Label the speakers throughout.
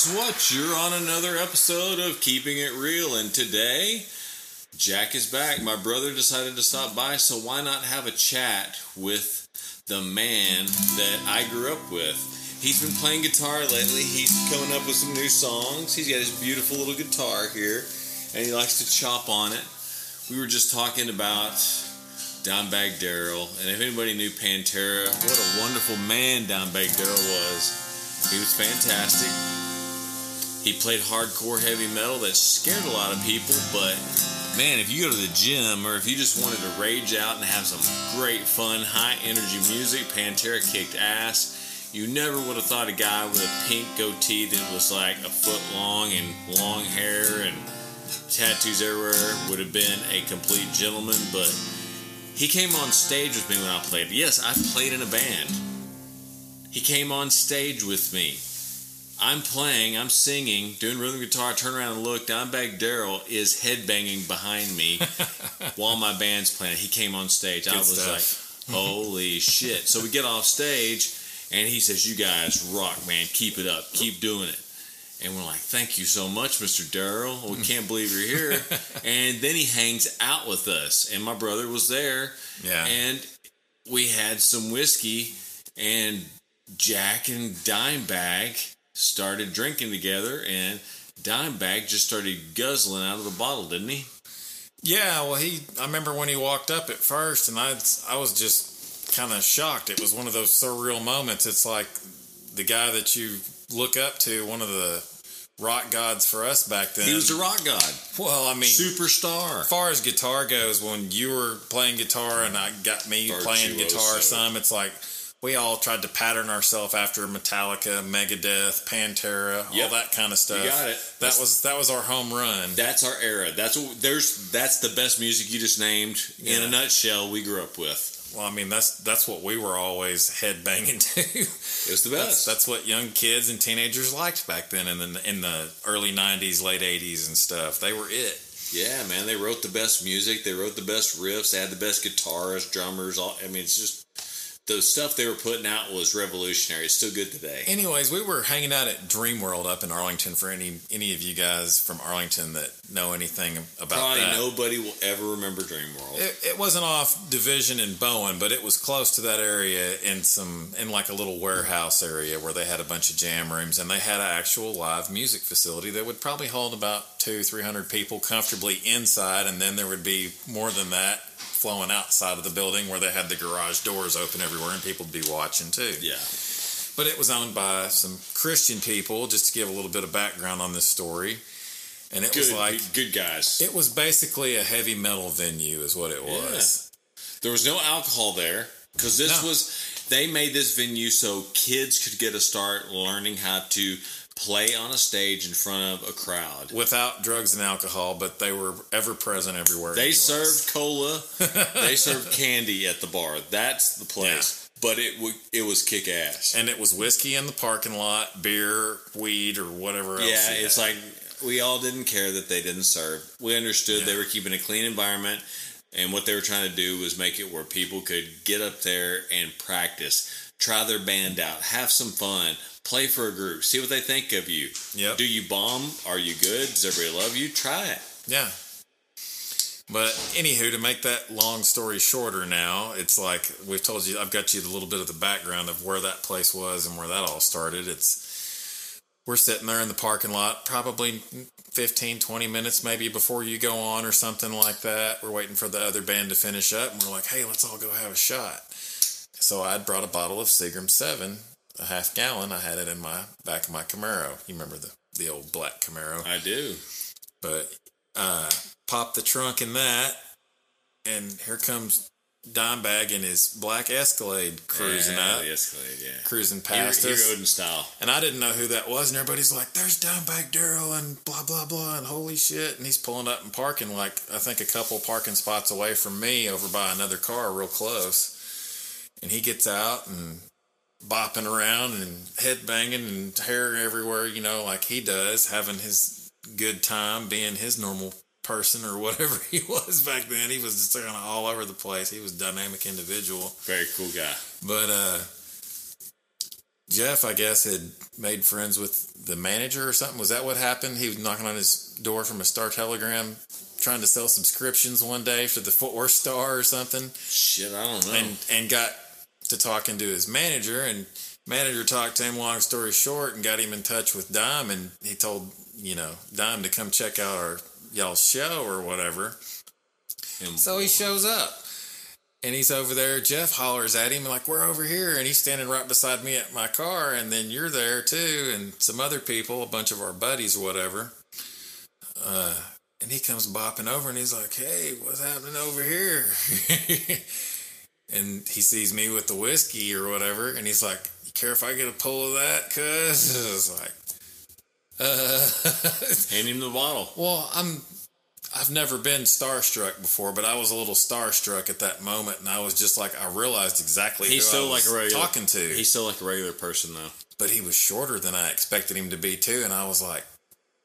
Speaker 1: guess what? You're on another episode of Keeping It Real, and today Jack is back. My brother decided to stop by, so why not have a chat with the man that I grew up with? He's been playing guitar lately. He's coming up with some new songs. He's got his beautiful little guitar here, and he likes to chop on it. We were just talking about Dimebag Darrell, and if anybody knew Pantera, what a wonderful man Dimebag Darrell was. He was fantastic. He played hardcore heavy metal that scared a lot of people, but man, if you go to the gym or if you just wanted to rage out and have some great fun, high energy music, Pantera kicked ass. You never would have thought a guy with a pink goatee that was like a foot long and long hair and tattoos everywhere would have been a complete gentleman, but he came on stage with me when I played. Yes, I played in a band. He came on stage with me. I'm playing, I'm singing, doing rhythm guitar. I turn around and look. Dimebag Darrell is headbanging behind me while my band's playing. He came on stage.
Speaker 2: Good
Speaker 1: I was
Speaker 2: stuff.
Speaker 1: like, holy shit. So we get off stage, and he says, You guys rock, man. Keep it up. Keep doing it. And we're like, Thank you so much, Mr. Darrell. We can't believe you're here. and then he hangs out with us. And my brother was there.
Speaker 2: Yeah.
Speaker 1: And we had some whiskey, and Jack and Dimebag started drinking together, and Dimebag just started guzzling out of the bottle, didn't he?
Speaker 2: Yeah, well, he. I remember when he walked up at first, and I, I was just kind of shocked. It was one of those surreal moments. It's like the guy that you look up to, one of the rock gods for us back then.
Speaker 1: He was a rock god,
Speaker 2: well, I mean,
Speaker 1: superstar.
Speaker 2: as far as guitar goes, when you were playing guitar and I got me playing guitar some, it's like we all tried to pattern ourselves after Metallica, Megadeth, Pantera,
Speaker 1: Yep.
Speaker 2: all that kind of stuff.
Speaker 1: You got it.
Speaker 2: That
Speaker 1: That's-
Speaker 2: was that was our home run.
Speaker 1: That's our era. That's what there's. That's the best music you just named. In a nutshell, we grew up with.
Speaker 2: Well, I mean that's that's what we were always head banging to.
Speaker 1: It was the
Speaker 2: that's,
Speaker 1: best.
Speaker 2: that's what young kids and teenagers liked back then in the in the early '90s, late '80s, and stuff. They were it.
Speaker 1: yeah, man. They wrote the best music. They wrote the best riffs. They had the best guitarists, drummers. All. I mean, it's just the stuff they were putting out was revolutionary. It's still good today.
Speaker 2: Anyways, we were hanging out at Dream World up in Arlington. For any any of you guys from Arlington that know anything about
Speaker 1: Probably
Speaker 2: that,
Speaker 1: nobody will ever remember Dream World.
Speaker 2: It, it wasn't off Division and Bowen, but it was close to that area in some in like a little warehouse area where they had a bunch of jam rooms and they had an actual live music facility that would probably hold about two three hundred people comfortably inside, and then there would be more than that flowing outside of the building where they had the garage doors open everywhere and people would be watching too.
Speaker 1: yeah.
Speaker 2: But it was owned by some Christian people. Just to give a little bit of background on this story, and it
Speaker 1: Good,
Speaker 2: was like
Speaker 1: good guys.
Speaker 2: it was basically a heavy metal venue, is what it was.
Speaker 1: There was no alcohol there because this
Speaker 2: No.
Speaker 1: was they made this venue so kids could get a start learning how to play on a stage in front of a crowd.
Speaker 2: without drugs and alcohol, but they were ever present everywhere.
Speaker 1: They
Speaker 2: anyways.
Speaker 1: served cola, they served candy at the bar. That's the place. But it w- it was kick ass.
Speaker 2: and it was whiskey in the parking lot, beer, weed, or whatever else.
Speaker 1: Yeah, it's
Speaker 2: had.
Speaker 1: like we all didn't care that they didn't serve. We understood they were keeping a clean environment, and what they were trying to do was make it where people could get up there and practice, try their band out, have some fun, play for a group, see what they think of you.
Speaker 2: Yep.
Speaker 1: Do you bomb? Are you good? Does everybody love you? Try it.
Speaker 2: yeah. But anywho, to make that long story shorter, now it's like we've told you. I've got you a little bit of the background of where that place was and where that all started. It's we're sitting there in the parking lot, probably 15, 20 minutes maybe before you go on or something like that. We're waiting for the other band to finish up, and we're like, "Hey, let's all go have a shot." So I'd brought a bottle of Seagram Seven, a half gallon. I had it in my back of my Camaro. You remember the the old black Camaro?
Speaker 1: I do.
Speaker 2: But uh, pop the trunk in that, and here comes Dimebag in his black Escalade cruising
Speaker 1: yeah,
Speaker 2: up,
Speaker 1: the Escalade, yeah.
Speaker 2: cruising past
Speaker 1: Hero
Speaker 2: us.
Speaker 1: Odin style.
Speaker 2: And I didn't know who that was, and everybody's like, "There's Dimebag Darrell," and blah blah blah, and holy shit! And he's pulling up and parking like I think a couple parking spots away from me, over by another car, real close. And he gets out and bopping around and head banging and hair everywhere, you know, like he does, having his good time, being his normal person or whatever he was back then. He was just kind of all over the place. He was a dynamic individual.
Speaker 1: Very cool guy.
Speaker 2: But uh Jeff, I guess, had made friends with the manager or something. Was that what happened? He was knocking on his door from a Star Telegram, trying to sell subscriptions one day for the Fort Worth Star or something,
Speaker 1: Shit, I don't know.
Speaker 2: and and got to talking to his manager, and manager talked to him. Long story short, and got him in touch with Dime, and he told you know Dime to come check out our y'all show or whatever.
Speaker 1: And-
Speaker 2: So he shows up. And he's over there. Jeff hollers at him like, "We're over here," and he's standing right beside me at my car. And then you're there too, and some other people, a bunch of our buddies, whatever. Uh, and he comes bopping over, and he's like, "Hey, what's happening over here?" and he sees me with the whiskey or whatever, and he's like, "You care if I get a pull of that?" Cuz I was like, "Uh."
Speaker 1: Hand him the bottle.
Speaker 2: Well, I'm I've never been starstruck before, but I was a little starstruck at that moment, and I was just like, I realized exactly
Speaker 1: He's
Speaker 2: who
Speaker 1: still
Speaker 2: I was
Speaker 1: like a regular
Speaker 2: talking to.
Speaker 1: He's still like a regular person though.
Speaker 2: but he was shorter than I expected him to be too, and I was like,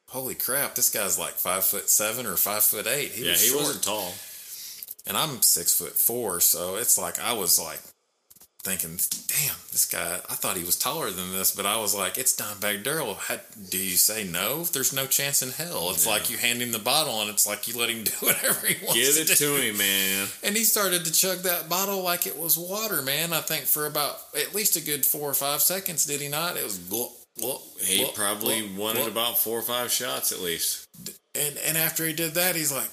Speaker 2: holy crap, this guy's like five foot seven or five foot eight. He
Speaker 1: Yeah,
Speaker 2: was
Speaker 1: he
Speaker 2: short.
Speaker 1: wasn't tall.
Speaker 2: And I'm six foot four, so it's like I was like thinking, damn, this guy. I thought he was taller than this, but I was like, it's Dimebag Darrell. How do you say no? There's no chance in hell. It's
Speaker 1: Yeah.
Speaker 2: like you hand him the bottle, and it's like you let him do whatever he wants.
Speaker 1: Give it
Speaker 2: do.
Speaker 1: to him, man.
Speaker 2: And he started to chug that bottle like it was water, man. I think for about at least a good four or five seconds, did he not? It was glop, glop,
Speaker 1: He probably wanted about four or five shots at least.
Speaker 2: And and after he did that, he's like,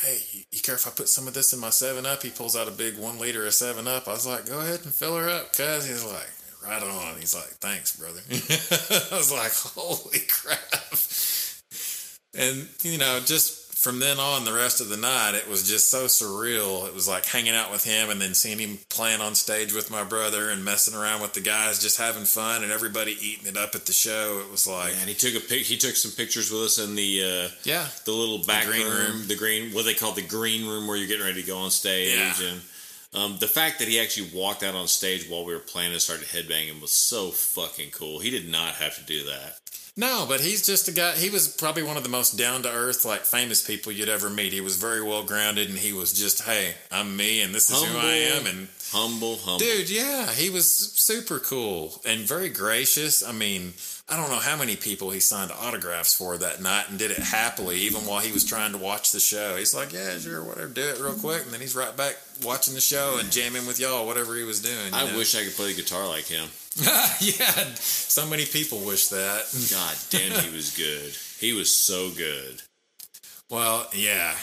Speaker 2: "Hey, you- care if I put some of this in my Seven Up?" He pulls out a big one liter of Seven Up. I was like, "Go ahead and fill her up," cuz he's like, "Right on." He's like, "Thanks, brother." I was like, "Holy crap!" And you know, just from then on, the rest of the night, it was just so surreal. It was like hanging out with him and then seeing him playing on stage with my brother and messing around with the guys, just having fun, and everybody eating it up at the show. It was like,
Speaker 1: And he took a pic. He took some pictures with us in the uh,
Speaker 2: yeah,
Speaker 1: the little back
Speaker 2: green
Speaker 1: room,
Speaker 2: room.
Speaker 1: the green, what they call the green room, where you're getting ready to go on stage.
Speaker 2: Yeah.
Speaker 1: And um, the fact that he actually walked out on stage while we were playing and started headbanging was so fucking cool. He did not have to do that.
Speaker 2: No, but he's just a guy. He was probably one of the most down to earth, like famous people you'd ever meet. He was very well grounded, and he was just, "Hey, I'm me, and this is who I am." And
Speaker 1: Humble, humble.
Speaker 2: dude, yeah, he was super cool and very gracious. I mean, I don't know how many people he signed autographs for that night, and did it happily, even while he was trying to watch the show. He's like, "Yeah, sure, whatever, do it real quick," and then he's right back watching the show and jamming with y'all, whatever he was doing.
Speaker 1: I
Speaker 2: know?
Speaker 1: wish I could play the guitar like him.
Speaker 2: yeah, so many people wish that.
Speaker 1: God damn, he was good. He was so good.
Speaker 2: Well, yeah.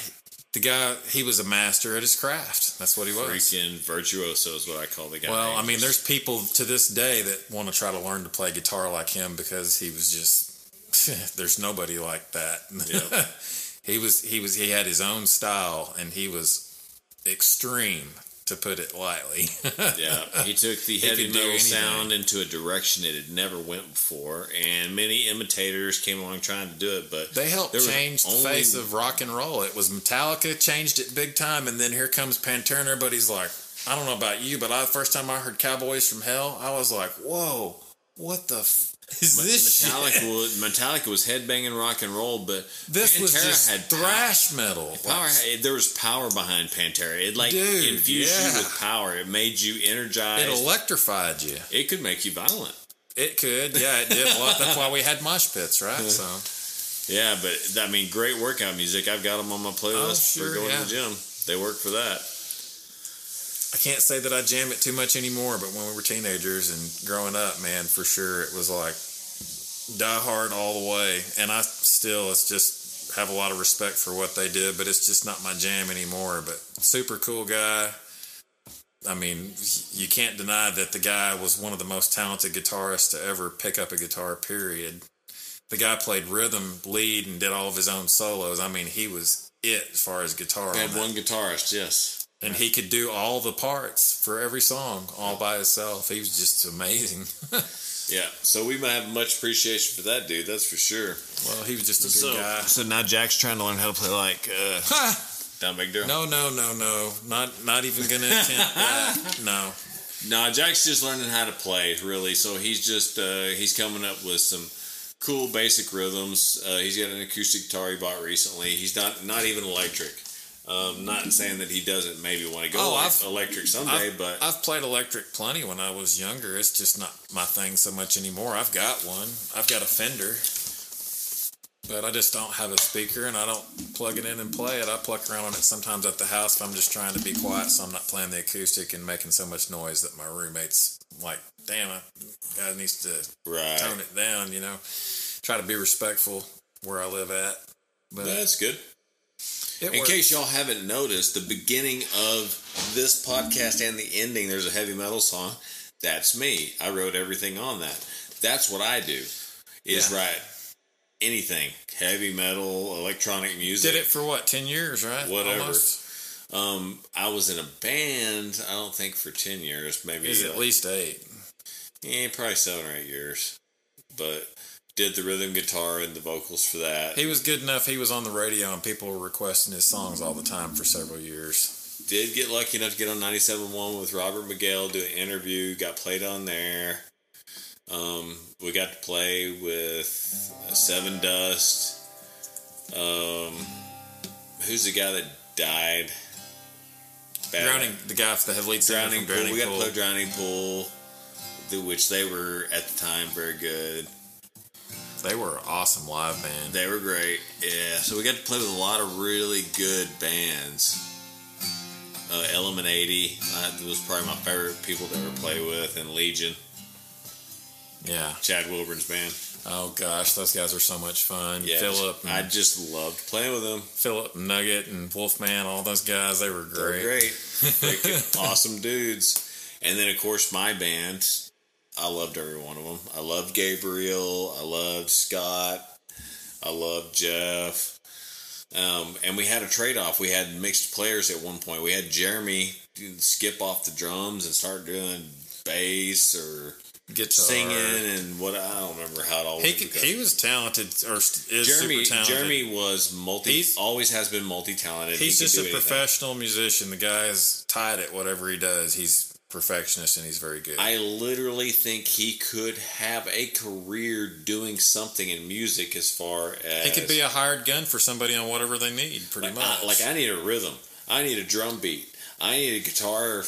Speaker 2: The guy, he was a master at his craft. That's what he was.
Speaker 1: Freaking virtuoso is what I call the guy.
Speaker 2: Well, I mean, there's people to this day that want to try to learn to play guitar like him because he was just, there's nobody like that.
Speaker 1: Yep.
Speaker 2: he was, he was, he had his own style and he was extreme, to put it lightly.
Speaker 1: Yeah, he took the
Speaker 2: He
Speaker 1: heavy metal sound into a direction it had never went before, and many imitators came along trying to do it. But
Speaker 2: They helped change the
Speaker 1: only-
Speaker 2: face of rock and roll. It was Metallica changed it big time, and then here comes Pantera, and everybody's like, I don't know about you, but I, the first time I heard Cowboys from Hell, I was like, whoa, what the f- is this
Speaker 1: Metallica.
Speaker 2: shit?
Speaker 1: Was, Metallica was headbanging rock and roll, but
Speaker 2: This was
Speaker 1: Pantera
Speaker 2: just
Speaker 1: had
Speaker 2: thrash metal.
Speaker 1: Power, power- eh, there was power behind Pantera. It like
Speaker 2: Dude,
Speaker 1: infused
Speaker 2: yeah.
Speaker 1: you with power. It made you energized.
Speaker 2: It electrified you.
Speaker 1: it could make you violent.
Speaker 2: It could, yeah, it did. Well, that's why we had mosh pits, right? So,
Speaker 1: Yeah, but I mean, great workout music. I've got them on my playlist
Speaker 2: Oh, sure,
Speaker 1: for going
Speaker 2: yeah.
Speaker 1: to the gym. They work for that.
Speaker 2: I can't say that I jam it too much anymore, but when we were teenagers and growing up, man, for sure, it was like die hard all the way. And I still, it's just have a lot of respect for what they did, but it's just not my jam anymore. But super cool guy. I mean, you can't deny that the guy was one of the most talented guitarists to ever pick up a guitar, period. The guy played rhythm, lead, and did all of his own solos. I mean, he was it as far as guitar.
Speaker 1: They had one guitarist, yes.
Speaker 2: And he could do all the parts for every song all by himself. He was just amazing.
Speaker 1: Yeah, so we might have much appreciation for that dude. That's for sure.
Speaker 2: well, he was just a good guy.
Speaker 1: so now Jack's trying to learn how to play like uh,
Speaker 2: Ha!
Speaker 1: Dimebag Darrell.
Speaker 2: No, no, no, no. Not not even gonna attempt that. No.
Speaker 1: No, Jack's just learning how to play, really. So he's just uh, he's coming up with some cool basic rhythms. Uh, he's got an acoustic guitar he bought recently. He's not not even electric. Um, not saying that he doesn't maybe want to go
Speaker 2: Oh, I've-
Speaker 1: electric someday,
Speaker 2: I've,
Speaker 1: but
Speaker 2: I've played electric plenty when I was younger. It's just not my thing so much anymore. I've got one. I've got a Fender, but I just don't have a speaker and I don't plug it in and play it. I pluck around on it sometimes at the house if I'm just trying to be quiet, so I'm not playing the acoustic and making so much noise that my roommates like, damn, I guy needs to
Speaker 1: right.
Speaker 2: tone it down. You know, try to be respectful where I live at. But
Speaker 1: That's good.
Speaker 2: It
Speaker 1: In
Speaker 2: works.
Speaker 1: case y'all haven't noticed, the beginning of this podcast and the ending, there's a heavy metal song. That's me. I wrote everything on that. That's what I do. Is
Speaker 2: Yeah.
Speaker 1: write anything heavy metal, electronic music.
Speaker 2: did it for what ten years, right?
Speaker 1: Whatever.
Speaker 2: Almost.
Speaker 1: Um, I was in a band. I don't think for ten years, maybe
Speaker 2: Is
Speaker 1: uh,
Speaker 2: at least eight.
Speaker 1: yeah, probably seven or eight years. But did the rhythm guitar and the vocals for that.
Speaker 2: He was good enough. He was on the radio, and people were requesting his songs all the time for several years.
Speaker 1: did get lucky enough to get on 97.1 with Robert Miguel, do an interview, got played on there. Um, we got to play with Sevendust. Um, who's the guy that died? Bad-
Speaker 2: Drowning, the guy, the head lead singer
Speaker 1: Drowning Pool.
Speaker 2: Drowning
Speaker 1: We got to play Drowning Pool, the- which they were at the time very good.
Speaker 2: They were an awesome live band.
Speaker 1: They were great. Yeah, so we got to play with a lot of really good bands. Uh, Element 80 uh, was probably my favorite people to ever play with, and Legion,
Speaker 2: Yeah.
Speaker 1: Chad Wilburn's band.
Speaker 2: Oh gosh, those guys were so much fun.
Speaker 1: Yeah,
Speaker 2: Philip,
Speaker 1: I just loved playing with them.
Speaker 2: Philip Nugget, and Wolfman. All those guys, they were
Speaker 1: They were
Speaker 2: great.
Speaker 1: great, awesome dudes. And then of course my band, I loved every one of them. I loved Gabriel. I loved Scott. I loved Jeff. Um, and we had a trade off. We had mixed players at one point. We had Jeremy skip off the drums and start doing bass or
Speaker 2: Guitar.
Speaker 1: singing and what I don't remember how it all
Speaker 2: He could, he was talented, or is
Speaker 1: Jeremy
Speaker 2: super talented.
Speaker 1: Jeremy was multi
Speaker 2: He's-
Speaker 1: always has been multi talented.
Speaker 2: He's just a professional musician. The guy is tied at whatever he does. He's perfectionist and he's very good.
Speaker 1: I literally think he could have a career doing something in music as far as
Speaker 2: he could be a hired gun for somebody on whatever they need, pretty
Speaker 1: like,
Speaker 2: much.
Speaker 1: I, like I need a rhythm. I need a drum beat. I need a guitar or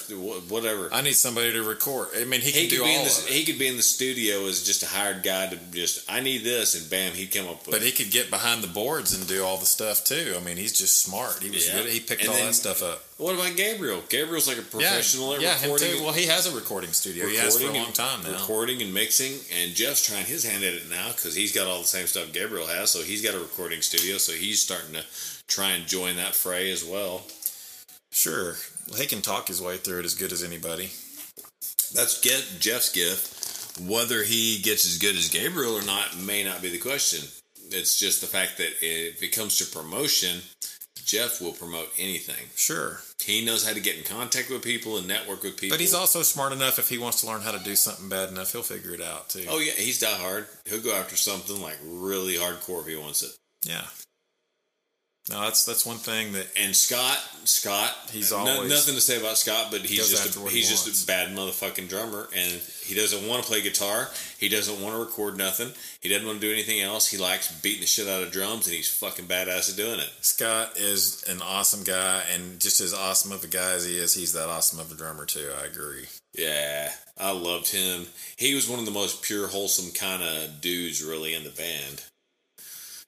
Speaker 1: whatever.
Speaker 2: I need somebody to record. I mean, he can
Speaker 1: he
Speaker 2: do
Speaker 1: could be
Speaker 2: all
Speaker 1: in the he could be in the studio as just a hired guy to just I need this and bam he'd come up with
Speaker 2: But he could get behind the boards and do all the stuff too. I mean, he's just smart. He was
Speaker 1: Yeah.
Speaker 2: good. He picked
Speaker 1: And
Speaker 2: all
Speaker 1: then-
Speaker 2: that stuff up.
Speaker 1: What about Gabriel? Gabriel's like a professional
Speaker 2: yeah,
Speaker 1: at
Speaker 2: yeah, him
Speaker 1: recording.
Speaker 2: too. Well, he has a recording studio. He has for a long time now.
Speaker 1: Recording and mixing, and Jeff's trying his hand at it now because he's got all the same stuff Gabriel has. So he's got a recording studio, so he's starting to try and join that fray as well.
Speaker 2: Sure, he can talk his way through it as good as anybody.
Speaker 1: That's get Jeff's gift. Whether he gets as good as Gabriel or not may not be the question. It's just the fact that if it comes to promotion, Jeff will promote anything.
Speaker 2: Sure,
Speaker 1: He knows how to get in contact with people and network with people.
Speaker 2: but he's also smart enough. If he wants to learn how to do something bad enough, he'll figure it out too.
Speaker 1: Oh yeah, he's die hard. He'll go after something like really hardcore if he wants it.
Speaker 2: yeah. No, that's that's one thing that
Speaker 1: And Scott, Scott,
Speaker 2: He's
Speaker 1: no-
Speaker 2: always-
Speaker 1: nothing to say about Scott, but he's just a,
Speaker 2: he
Speaker 1: he's just a bad motherfucking drummer, and he doesn't want to play guitar. He doesn't want to record nothing. He doesn't want to do anything else. He likes beating the shit out of drums, and he's fucking badass at doing it.
Speaker 2: Scott is an awesome guy, and just as awesome of a guy as he is, he's that awesome of a drummer too. I agree.
Speaker 1: Yeah, I loved him. He was one of the most pure, wholesome kind of dudes, really, in the band.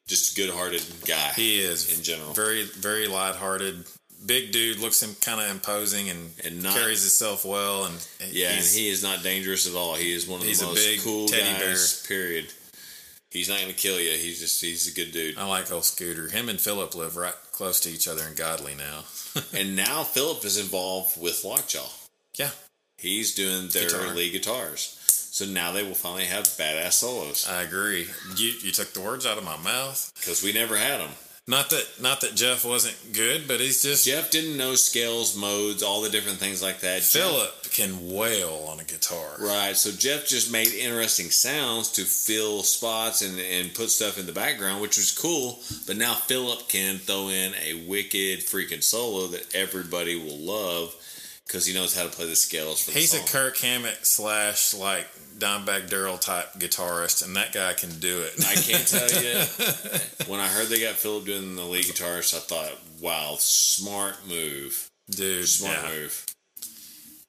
Speaker 1: Just a good-hearted guy.
Speaker 2: He is
Speaker 1: in general.
Speaker 2: very very lighthearted. Big dude looks him kind of imposing and,
Speaker 1: And not-
Speaker 2: carries himself well. And
Speaker 1: Yeah, and he is not dangerous at all. He is one of
Speaker 2: He's
Speaker 1: the
Speaker 2: a
Speaker 1: most
Speaker 2: big
Speaker 1: cool
Speaker 2: teddy
Speaker 1: guys. Period. He's not going to kill you. He's just he's a good dude.
Speaker 2: I like old Scooter. Him and Philip live right close to each other in Godley now.
Speaker 1: and now Philip is involved with Lockjaw.
Speaker 2: yeah,
Speaker 1: He's doing their
Speaker 2: Guitar.
Speaker 1: lead guitars. So now they will finally have badass solos
Speaker 2: I agree. You you took the words out of my mouth.
Speaker 1: because we never had them.
Speaker 2: Not that not that Jeff wasn't good, but he's just
Speaker 1: Jeff didn't know scales, modes, all the different things like that. Jeff-
Speaker 2: Philip can wail on a guitar.
Speaker 1: Right, so Jeff just made interesting sounds to fill spots and, and put stuff in the background, which was cool. But now Philip can throw in a wicked freaking solo that everybody will love. Because he knows how to play the scales for the
Speaker 2: He's
Speaker 1: song.
Speaker 2: a Kirk Hammett slash like Dimebag Darrell type guitarist, and that guy can do it.
Speaker 1: I can't tell you. when I heard they got Philip doing the lead guitarist, I thought, wow, smart move.
Speaker 2: dude.
Speaker 1: Smart
Speaker 2: yeah.
Speaker 1: move.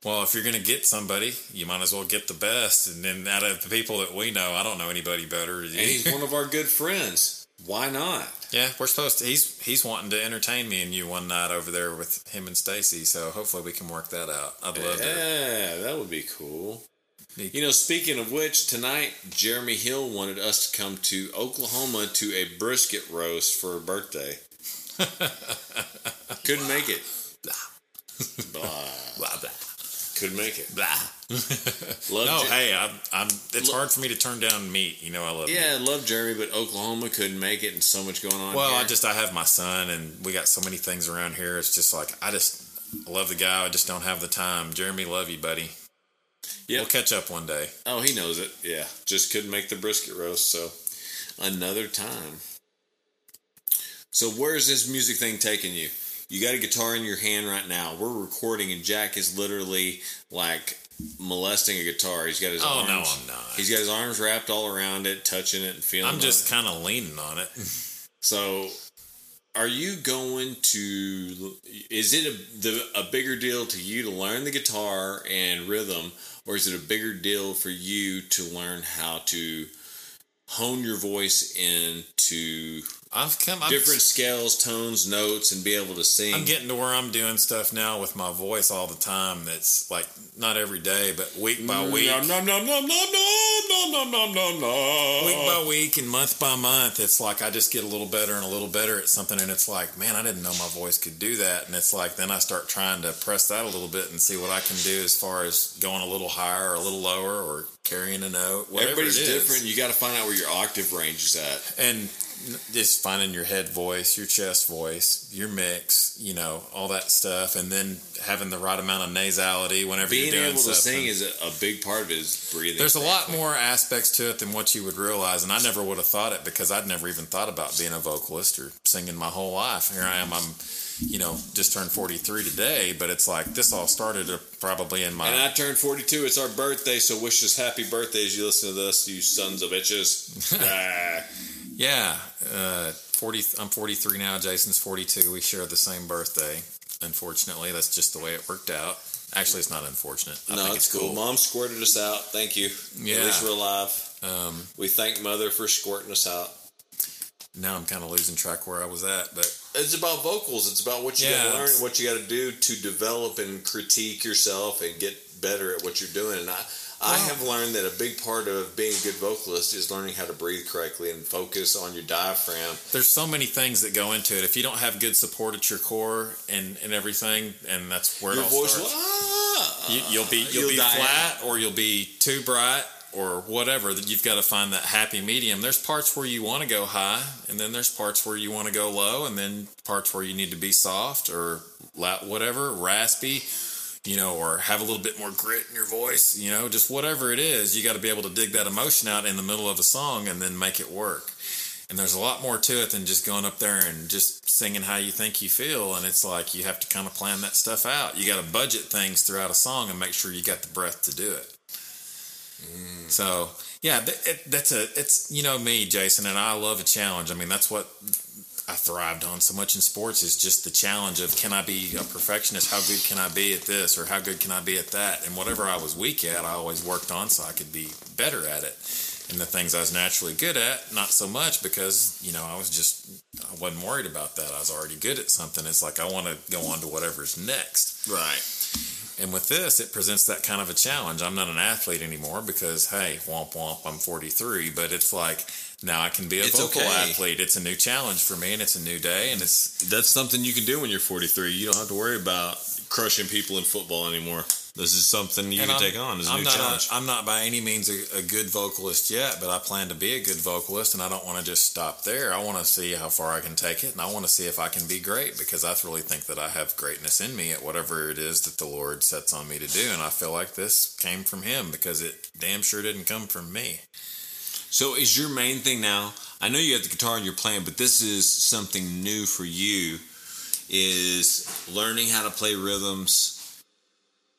Speaker 2: Well, if you're gonna get somebody, you might as well get the best. And then out of the people that we know, I don't know anybody better.
Speaker 1: And he's one of our good friends. Why not?
Speaker 2: yeah, we're supposed to. He's he's wanting to entertain me and you one night over there with him and Stacy. So hopefully we can work that out. I'd love to.
Speaker 1: Yeah, that would be cool. You know, speaking of which, tonight Jeremy Hill wanted us to come to Oklahoma to a brisket roast for her birthday. Couldn't make it. Blah.
Speaker 2: Blah blah
Speaker 1: Couldn't make it.
Speaker 2: blah.
Speaker 1: Love
Speaker 2: No,
Speaker 1: Jer-
Speaker 2: hey, I'm. I'm it's hard for me to turn down meat. You know, I love. meat.
Speaker 1: yeah, I love Jeremy, but Oklahoma couldn't make it, and so much going on.
Speaker 2: Well,
Speaker 1: here.
Speaker 2: I just I have my son, and we got so many things around here. It's just like I just love the guy. I just don't have the time. Jeremy, love you, buddy.
Speaker 1: Yeah,
Speaker 2: We'll catch up one day.
Speaker 1: Oh, he knows it. Yeah, just couldn't make the brisket roast, so another time. So where's this music thing taking you? You got a guitar in your hand right now. We're recording, and Jack is literally like molesting a guitar. He's got his
Speaker 2: Oh
Speaker 1: arms.
Speaker 2: no, I'm not.
Speaker 1: He's got his arms wrapped all around it, touching it and feeling.
Speaker 2: I'm just kind of leaning on it.
Speaker 1: So, are you going to? Is it a the, a bigger deal to you to learn the guitar and rhythm, or is it a bigger deal for you to learn how to hone your voice into
Speaker 2: I've come I'm,
Speaker 1: different scales, tones, notes, and be able to sing?
Speaker 2: I'm getting to where I'm doing stuff now with my voice all the time. That's like not every day, but week by mm, week.
Speaker 1: Nom, nom, nom, nom, nom, nom, nom, nom, nom, nom.
Speaker 2: week by week and month by month, it's like I just get a little better and a little better at something, and it's like, man, I didn't know my voice could do that, and it's like then I start trying to press that a little bit and see what I can do as far as going a little higher or a little lower or carrying a note.
Speaker 1: Everybody's different. You got to find out where your octave range is at.
Speaker 2: and just finding your head voice, your chest voice, your mix, you know, all that stuff, and then having the right amount of nasality whenever
Speaker 1: Being
Speaker 2: you're doing
Speaker 1: able to sing is a, a big part of it. Is breathing.
Speaker 2: There's a lot more aspects to it than what you would realize, and I never would have thought it because I'd never even thought about being a vocalist or singing my whole life. Here I am, I'm, you know, just turned 43 today, but it's like this all started probably in my.
Speaker 1: And I turned 42. It's our birthday, so wish us happy birthday as you listen to this, you sons of bitches. Ah.
Speaker 2: Yeah, uh, 40. I'm 43 now. Jason's 42. We share the same birthday. Unfortunately, that's just the way it worked out. Actually, it's not unfortunate. I
Speaker 1: no,
Speaker 2: think
Speaker 1: it's cool. Mom squirted us out. Thank you.
Speaker 2: Yeah.
Speaker 1: At least we're alive.
Speaker 2: Um,
Speaker 1: We thank Mother for squirting us out.
Speaker 2: now I'm kind of losing track where I was at, but
Speaker 1: It's about vocals. It's about what you
Speaker 2: Yeah,
Speaker 1: got to learn, what you got to do to develop and critique yourself and get better at what you're doing. And I, I have learned that a big part of being a good vocalist is learning how to breathe correctly and focus on your diaphragm.
Speaker 2: there's so many things that go into it. If you don't have good support at your core and, and everything, and that's where
Speaker 1: Your
Speaker 2: it all
Speaker 1: voice
Speaker 2: starts.
Speaker 1: will, ah,
Speaker 2: you, you'll be you'll, be flat or you'll be too bright or whatever that you've got to find that happy medium there's parts where you want to go high and then there's parts where you want to go low and then parts where you need to be soft or whatever raspy you know or have a little bit more grit in your voice you know just whatever it is you got to be able to dig that emotion out in the middle of a song and then make it work and there's a lot more to it than just going up there and just singing how you think you feel. And it's like you have to kind of plan that stuff out. You got to budget things throughout a song and make sure you got the breath to do it. Mm. So yeah, it, that's a it's you know me, Jason, and I love a challenge. I mean, that's what I thrived on so much in sports is just the challenge of can I be a perfectionist? How good can I be at this, or how good can I be at that? And whatever I was weak at, I always worked on so I could be better at it. And the things I was naturally good at, not so much because you know I was just I wasn't worried about that. I was already good at something. It's like I want to go on to whatever's next.
Speaker 1: Right.
Speaker 2: And with this, it presents that kind of a challenge. I'm not an athlete anymore because, hey, womp womp, I'm 43. But it's like now I can be a
Speaker 1: It's
Speaker 2: vocal
Speaker 1: okay.
Speaker 2: athlete. It's a new challenge for me, and it's a new day, and it's
Speaker 1: That's something you can do when you're 43. You don't have to worry about crushing people in football anymore. This is something you
Speaker 2: and
Speaker 1: can
Speaker 2: I'm-
Speaker 1: take on as a
Speaker 2: I'm
Speaker 1: new
Speaker 2: not
Speaker 1: challenge.
Speaker 2: A, I'm not by any means a, a good vocalist yet, but I plan to be a good vocalist, and I don't want to just stop there. I want to see how far I can take it, and I want to see if I can be great because I really think that I have greatness in me at whatever it is that the Lord sets on me to do, and I feel like this came from Him because it damn sure didn't come from me.
Speaker 1: So is your main thing now? I know you have the guitar and you're playing, but this is something new for you. Is learning how to play rhythms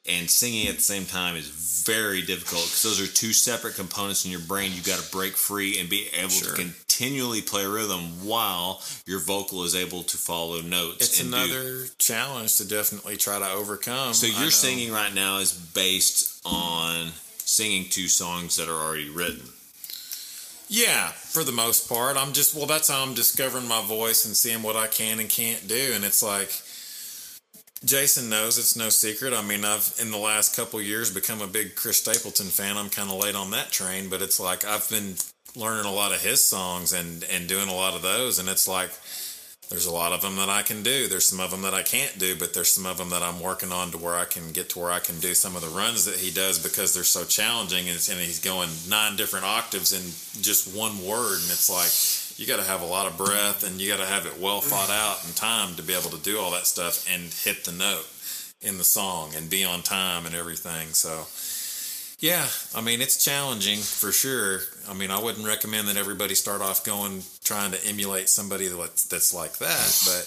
Speaker 1: and singing at the same time is very difficult because those are two separate components in your brain. You've got to break free and be able
Speaker 2: Sure.
Speaker 1: to continually play rhythm while your vocal is able to follow notes.
Speaker 2: It's
Speaker 1: and do-
Speaker 2: another challenge to definitely try to overcome.
Speaker 1: So your singing right now is based on singing two songs that are already written.
Speaker 2: Yeah, for the most part. I'm just well that's how I'm discovering my voice and seeing what I can and can't do and it's like Jason knows it's no secret. I mean, I've in the last couple years become a big Chris Stapleton fan. I'm kind of late on that train, but it's like I've been learning a lot of his songs and and doing a lot of those and it's like there's a lot of them that I can do. There's some of them that I can't do, but there's some of them that I'm working on to where I can get to where I can do some of the runs that he does because they're so challenging and, and he's going nine different octaves in just one word. And it's like, you got to have a lot of breath and you got to have it well thought out and time to be able to do all that stuff and hit the note in the song and be on time and everything. So, yeah, I mean, it's challenging for sure. I mean, I wouldn't recommend that everybody start off going trying to emulate somebody that's, that's like that, but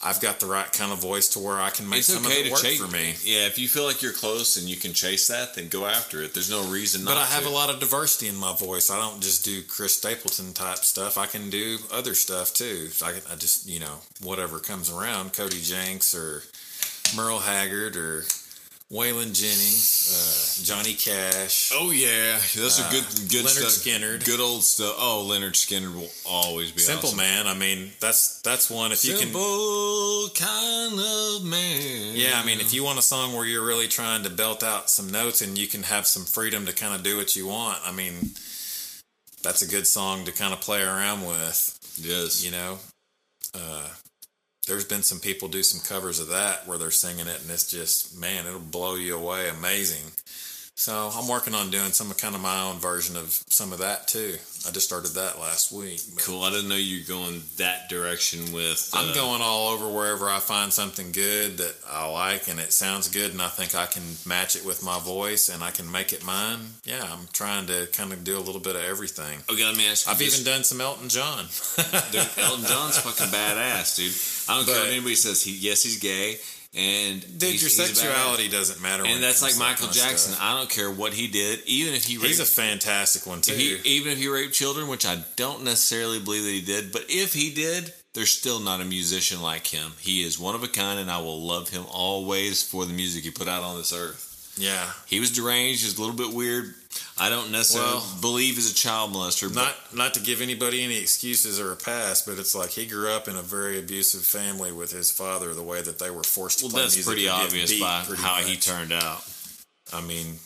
Speaker 2: I've got the right kind of voice to where I can make
Speaker 1: It's
Speaker 2: some
Speaker 1: okay
Speaker 2: of it
Speaker 1: to
Speaker 2: work
Speaker 1: chase
Speaker 2: for me.
Speaker 1: Yeah, if you feel like you're close and you can chase that, then go after it. There's no reason not to
Speaker 2: But I have
Speaker 1: to.
Speaker 2: a lot of diversity in my voice. I don't just do Chris Stapleton type stuff. I can do other stuff too. I, I just, you know, whatever comes around, Cody Jinks or Merle Haggard or Waylon Jennings, uh, Johnny Cash.
Speaker 1: Oh yeah, that's
Speaker 2: Uh,
Speaker 1: a good good
Speaker 2: Leonard
Speaker 1: stuff.
Speaker 2: Skinner.
Speaker 1: good old stuff. Oh, Lynyrd Skynyrd will always be a
Speaker 2: Simple
Speaker 1: awesome.
Speaker 2: man. I mean, that's that's one. If you can,
Speaker 1: Simple kind of man.
Speaker 2: Yeah, I mean, if you want a song where you're really trying to belt out some notes and you can have some freedom to kind of do what you want, I mean, that's a good song to kind of play around with,
Speaker 1: yes,
Speaker 2: you know? Uh, there's been some people do some covers of that where they're singing it and it's just, man, it'll blow you away. Amazing. So I'm working on doing some kind of my own version of some of that too. I just started that last week.
Speaker 1: cool. I didn't know you were going that direction with.
Speaker 2: I'm
Speaker 1: uh,
Speaker 2: going all over wherever I find something good that I like and it sounds good and I think I can match it with my voice and I can make it mine. Yeah, I'm trying to kind of do a little bit of everything.
Speaker 1: Okay, let me ask you.
Speaker 2: I've
Speaker 1: this.
Speaker 2: even done some Elton John.
Speaker 1: Dude, Elton John's fucking badass, dude. I don't care
Speaker 2: But-
Speaker 1: what anybody says. He yes, he's gay, and
Speaker 2: Dude, your sexuality doesn't matter.
Speaker 1: and that's like
Speaker 2: to that
Speaker 1: Michael Jackson.
Speaker 2: stuff.
Speaker 1: I don't care what he did, even if he raped,
Speaker 2: He's a fantastic one too.
Speaker 1: if he, even if he raped children, which I don't necessarily believe that he did, but if he did, there's still not a musician like him. He is one of a kind, and I will love him always for the music he put out on this earth.
Speaker 2: yeah,
Speaker 1: He was deranged, he's a little bit weird. I don't necessarily
Speaker 2: Well,
Speaker 1: believe he's a child molester, but
Speaker 2: not not to give anybody any excuses or a pass, but it's like he grew up in a very abusive family with his father. The way that they were forced to
Speaker 1: well,
Speaker 2: play
Speaker 1: that's pretty obvious by
Speaker 2: pretty
Speaker 1: how he turned out.
Speaker 2: I mean,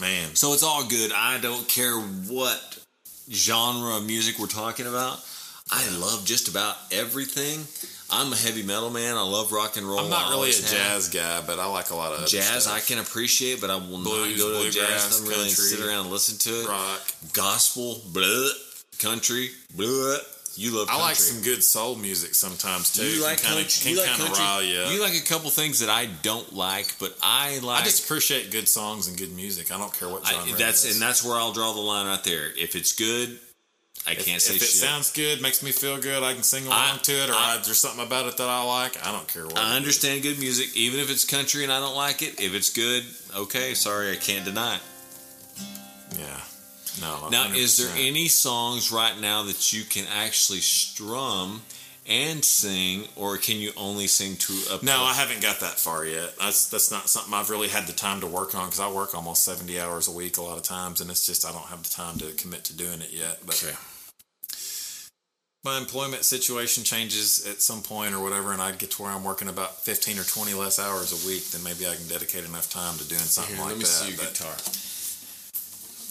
Speaker 2: man,
Speaker 1: So it's all good. I don't care what genre of music we're talking about. I love just about everything. I'm a heavy metal man. I love rock and roll.
Speaker 2: I'm not really a
Speaker 1: have.
Speaker 2: jazz guy, but I like a lot of
Speaker 1: Jazz
Speaker 2: stuff.
Speaker 1: I can appreciate, but I will
Speaker 2: Blues,
Speaker 1: not go to a jazz club really sit around and listen to it.
Speaker 2: rock.
Speaker 1: Gospel, blah, country, blah. You love
Speaker 2: I like some good soul music sometimes too.
Speaker 1: You like country?
Speaker 2: can
Speaker 1: You like country?
Speaker 2: rile you.
Speaker 1: You like a couple things that I don't like, but I like.
Speaker 2: I just appreciate good songs and good music. I don't care what genre
Speaker 1: I, that's
Speaker 2: it is.
Speaker 1: and that's where I'll draw the line right there. If it's good, I can't say
Speaker 2: if it
Speaker 1: shit.
Speaker 2: sounds good, makes me feel good, I can sing along
Speaker 1: I-
Speaker 2: to it, or
Speaker 1: I-
Speaker 2: I, there's something about it that I like. I don't care what.
Speaker 1: I understand good music, even if it's country and I don't like it. If it's good, okay, sorry, I can't deny it.
Speaker 2: Yeah. No.
Speaker 1: Now, is there any songs right now that you can actually strum and sing, or can you only sing to a?
Speaker 2: No, I haven't got that far yet. That's that's not something I've really had the time to work on because I work almost seventy hours a week a lot of times, and it's just I don't have the time to commit to doing it yet. But
Speaker 1: Okay.
Speaker 2: My employment situation changes at some point or whatever, and I get to where I'm working about fifteen or twenty less hours a week, then maybe I can dedicate enough time to doing something
Speaker 1: Here,
Speaker 2: like
Speaker 1: let me
Speaker 2: that.
Speaker 1: see your
Speaker 2: but,
Speaker 1: guitar.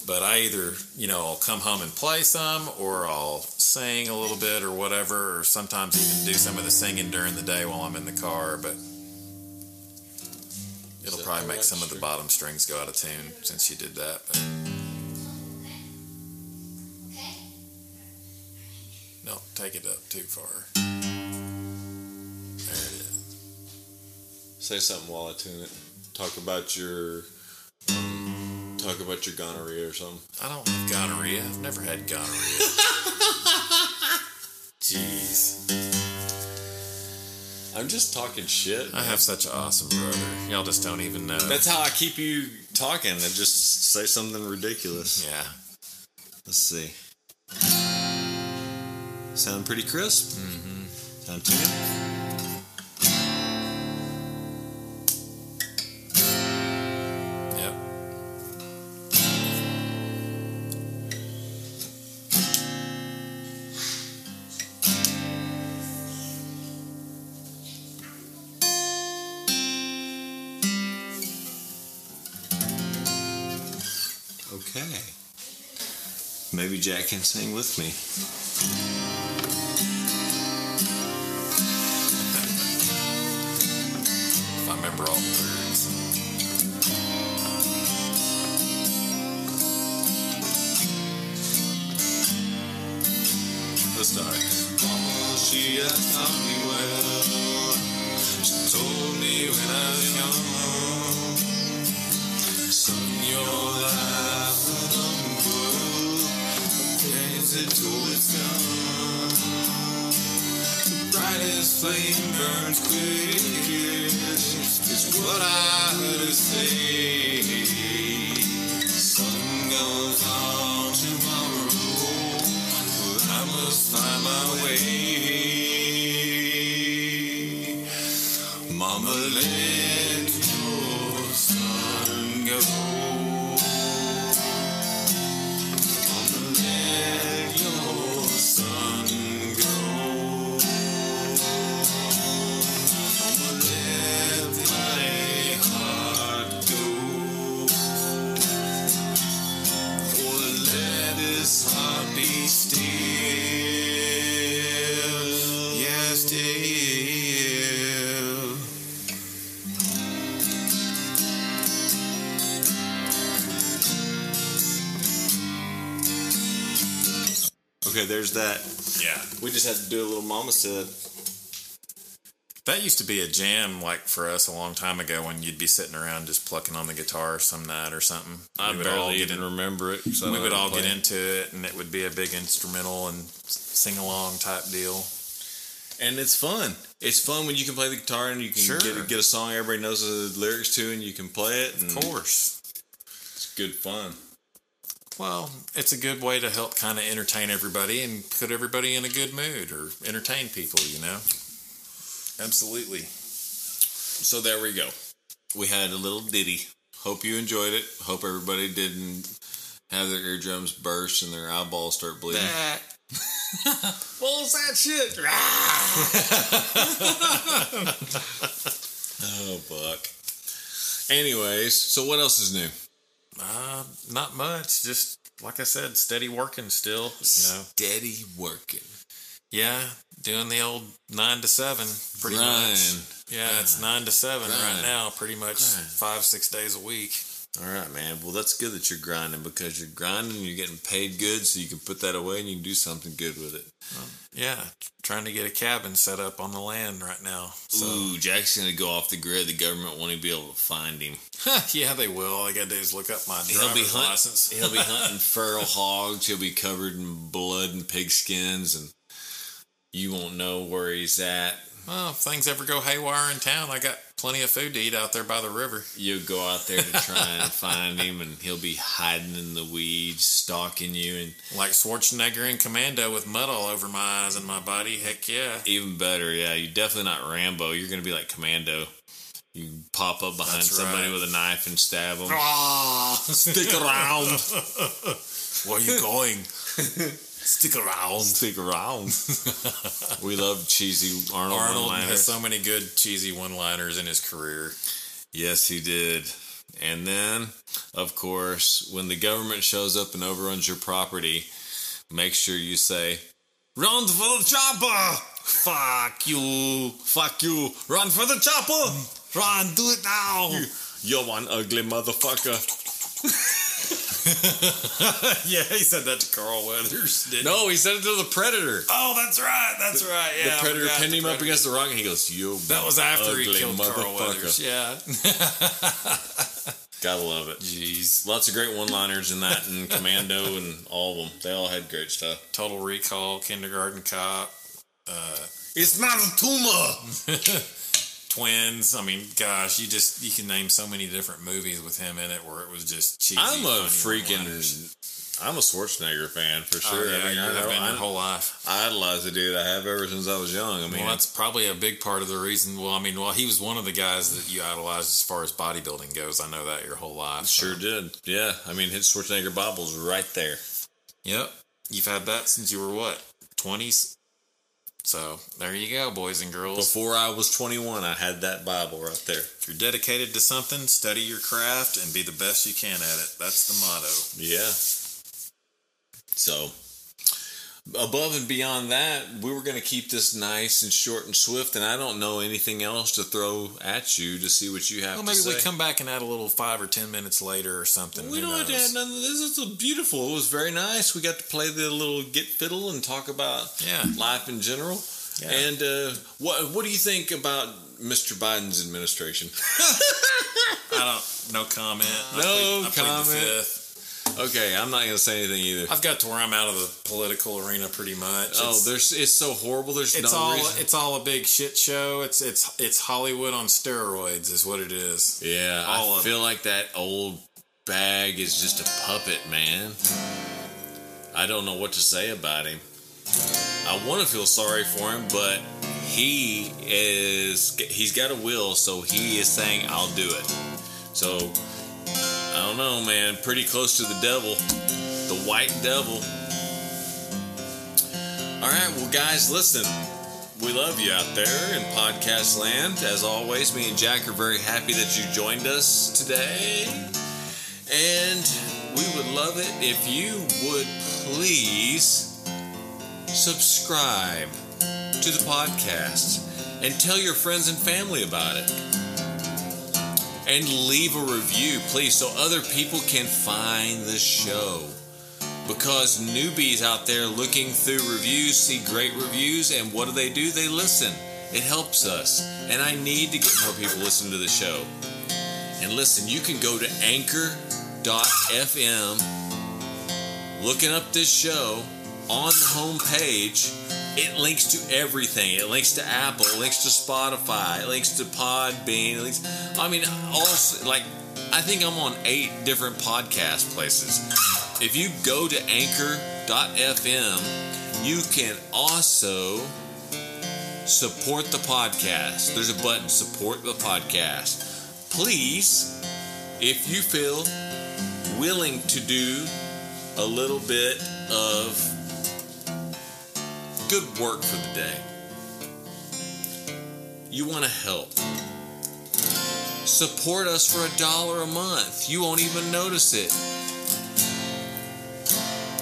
Speaker 2: but I either you know I'll come home and play some, or I'll sing a little bit or whatever, or sometimes even do some of the singing during the day while I'm in the car, but. It'll probably make some of the bottom strings go out of tune since you did that. But don't take it up too far. There it is.
Speaker 1: Say something while I tune it. Talk about your. Um, talk about your gonorrhea or something.
Speaker 2: I don't have gonorrhea. I've never had gonorrhea. Jeez.
Speaker 1: I'm just talking shit.
Speaker 2: I have such an awesome brother. Y'all just don't even know.
Speaker 1: That's how I keep you talking. I just say something ridiculous.
Speaker 2: yeah.
Speaker 1: Let's see. Sound pretty crisp? Mm-hmm. Sound tuned? Okay. Maybe Jack can sing with me.
Speaker 2: Words.
Speaker 1: Let's start. Mama, she has taught me well. She told me when I was young, son, your life will unfold. Dance it till it's. The brightest flame burns quickest. What I heard her say. Sun goes let his heart be still. Yes, still. Okay, there's that.
Speaker 2: Yeah.
Speaker 1: We just had to do a little mama said.
Speaker 2: That used to be a jam, like for us a long time ago, when you'd be sitting around just plucking on the guitar some night or something.
Speaker 1: I
Speaker 2: We would all
Speaker 1: barely
Speaker 2: get
Speaker 1: even
Speaker 2: in-
Speaker 1: remember it. I
Speaker 2: we would all
Speaker 1: to
Speaker 2: get into it, and it would be a big instrumental and sing along type deal.
Speaker 1: and it's fun. It's fun when you can play the guitar and you can
Speaker 2: Sure.
Speaker 1: get, get a song everybody knows the lyrics to, and you can play it. And
Speaker 2: Of course.
Speaker 1: it's good fun.
Speaker 2: Well, it's a good way to help kind of entertain everybody and put everybody in a good mood or entertain people, you know? Absolutely.
Speaker 1: So there we go. We had a little ditty. Hope you enjoyed it. Hope everybody didn't have their eardrums burst and their eyeballs start bleeding. what was that shit? oh, Buck. Anyways, so what else is new?
Speaker 2: Uh, not much. Just like I said, steady working still. You know,
Speaker 1: Steady working.
Speaker 2: Yeah, doing the old nine to seven, pretty
Speaker 1: Grind.
Speaker 2: much. Yeah, it's nine to seven right now, pretty much five six days a week.
Speaker 1: All right, man. Well, that's good that you're grinding because you're grinding, you're getting paid good, so you can put that away and you can do something good with it.
Speaker 2: Yeah, trying to get a cabin set up on the land right now. So
Speaker 1: Ooh, Jack's gonna go off the grid. The government won't even be able to find him.
Speaker 2: yeah, they will. All I got to do is look up my
Speaker 1: He'll be hunting.
Speaker 2: license.
Speaker 1: He'll be hunting feral hogs. He'll be covered in blood and pig skins, and you won't know where he's at.
Speaker 2: Well, if things ever go haywire in town, I got plenty of food to eat out there by the river.
Speaker 1: You'll go out there to try and find him, and he'll be hiding in the weeds, stalking you, and
Speaker 2: Like Schwarzenegger in Commando with mud all over my eyes and my body. Heck yeah.
Speaker 1: even better, yeah, you're definitely not Rambo. You're gonna be like Commando. You pop up behind
Speaker 2: That's
Speaker 1: somebody
Speaker 2: right.
Speaker 1: with a knife and stab them.
Speaker 2: Ah,
Speaker 1: Stick around.
Speaker 2: where are you going? Stick around.
Speaker 1: Stick around. we love cheesy Arnold,
Speaker 2: Arnold has so many good cheesy one-liners in his career.
Speaker 1: Yes, he did. And then, of course, when the government shows up and overruns your property, make sure you say, Run for the chopper! Fuck you! Fuck you! Run for the chopper! Run, do it now! You, you're one ugly motherfucker.
Speaker 2: yeah, he said that to Carl Weathers. Didn't
Speaker 1: No, he said it to the predator.
Speaker 2: Oh, that's right. That's right. Yeah,
Speaker 1: the predator pinned
Speaker 2: the
Speaker 1: him up against the rock and he goes, You
Speaker 2: That was after he
Speaker 1: ugly
Speaker 2: killed Carl Weathers. Yeah.
Speaker 1: Gotta love it.
Speaker 2: Jeez.
Speaker 1: Lots of great one liners in that and Commando and all of them. They all had great stuff.
Speaker 2: Total Recall, Kindergarten Cop. Uh,
Speaker 1: It's not a tumor.
Speaker 2: Twins. I mean, gosh, you just you can name so many different movies with him in it where it was just cheesy.
Speaker 1: I'm a freaking. I'm a Schwarzenegger fan for
Speaker 2: Oh,
Speaker 1: sure.
Speaker 2: yeah,
Speaker 1: I mean,
Speaker 2: you
Speaker 1: I,
Speaker 2: have
Speaker 1: know,
Speaker 2: been your
Speaker 1: I,
Speaker 2: whole life.
Speaker 1: I idolize the dude. I have ever since I was young. I mean,
Speaker 2: Well, that's probably a big part of the reason. Well, I mean, well, he was one of the guys that you idolized as far as bodybuilding goes. I know that your whole life. so-
Speaker 1: sure did. Yeah, I mean, his Schwarzenegger Bible's right there.
Speaker 2: Yep. You've had that since you were what? 20s? So there you go, boys and girls.
Speaker 1: Before I was 21, I had that Bible right there.
Speaker 2: If you're dedicated to something, study your craft and be the best you can at it. That's the motto.
Speaker 1: Yeah. So, above and beyond that, we were going to keep this nice and short and swift, and I don't know anything else to throw at you to see what you have
Speaker 2: Well, maybe we come back and add a little five or ten minutes later or something.
Speaker 1: We
Speaker 2: Who
Speaker 1: don't have to add nothing. This is beautiful. It was very nice. We got to play the little get fiddle and talk about
Speaker 2: Yeah.
Speaker 1: life in general.
Speaker 2: Yeah.
Speaker 1: And uh, what what do you think about Mr. Biden's administration?
Speaker 2: I don't. No comment. I
Speaker 1: No
Speaker 2: plead- I plead the
Speaker 1: comment. Okay, I'm not going to say anything either.
Speaker 2: I've got to where I'm out of the political arena pretty much.
Speaker 1: oh,
Speaker 2: It's-
Speaker 1: there's it's so horrible. There's
Speaker 2: It's
Speaker 1: no
Speaker 2: all
Speaker 1: reason.
Speaker 2: it's all a big shit show. It's it's it's Hollywood on steroids is what it is.
Speaker 1: Yeah,
Speaker 2: All
Speaker 1: I feel like that old bag is just a puppet, man. I don't know what to say about him. I want to feel sorry for him, but he is he's got a will, so he is saying I'll do it. So I don't know, man. Pretty close to the devil, the white devil. All right, well, guys, listen. We love you out there in podcast land. As always, me and Jack are very happy that you joined us today. And we would love it if you would please subscribe to the podcast and tell your friends and family about it. And leave a review, please, so other people can find the show. Because newbies out there looking through reviews see great reviews and what do they do? They listen. It helps us and i need to get more people listening to the show. And listen you can go to anchor.fm looking up this show on the home page it links to everything. It links to apple. It links to spotify. It links to podbean. It links i mean also like i think i'm on eight different podcast places. If you go to anchor.fm, you can also support the podcast. There's a button, support the podcast. Please, if you feel willing to do a little bit of good work for the day, you want to help. Support us for a dollar a month. You won't even notice it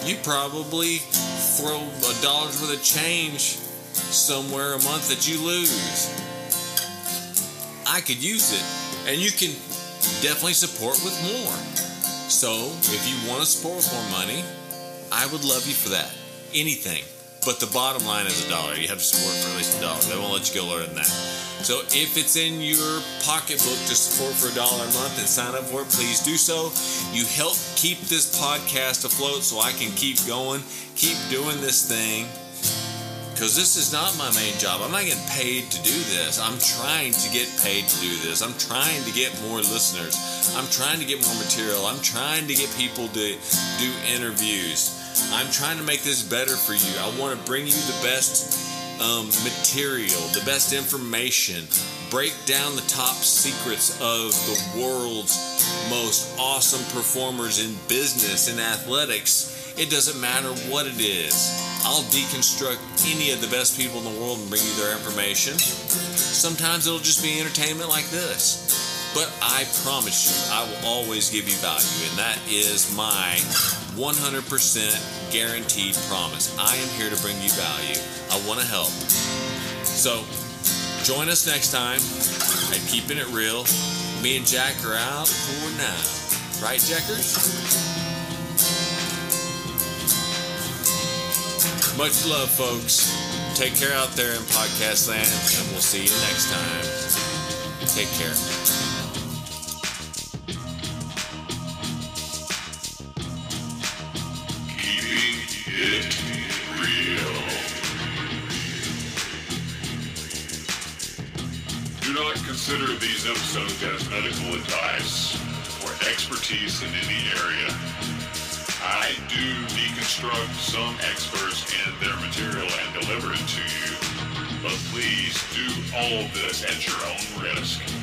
Speaker 1: you probably throw a dollar's worth of change somewhere a month that you lose. I could use it, and you can definitely support with more. So, if you want to support with more money, I would love you for that. Anything. But the bottom line is a dollar. You have to support for at least a dollar. They won't let you go lower than that. So if it's in your pocketbook to support for a dollar a month and sign up for it, please do so. You help keep this podcast afloat so I can keep going, keep doing this thing. Because this is not my main job. I'm not getting paid to do this. I'm trying to get paid to do this. I'm trying to get more listeners. I'm trying to get more material. I'm trying to get people to do interviews. I'm trying to make this better for you. I want to bring you the best um, material, the best information, break down the top secrets of the world's most awesome performers in business and athletics. It doesn't matter what it is. I'll deconstruct any of the best people in the world and bring you their information. Sometimes it'll just be entertainment like this. But I promise you, I will always give you value, and that is my 100% guaranteed promise. I am here to bring you value. I want to help. So, join us next time at Keeping It Real. Me and Jack are out for now. Right, Jackers? Much love, folks. Take care out there in podcast land, and we'll see you next time. Take care.
Speaker 3: Consider these episodes as medical advice or expertise in any area. I do deconstruct some experts and their material and deliver it to you, but please do all of this at your own risk.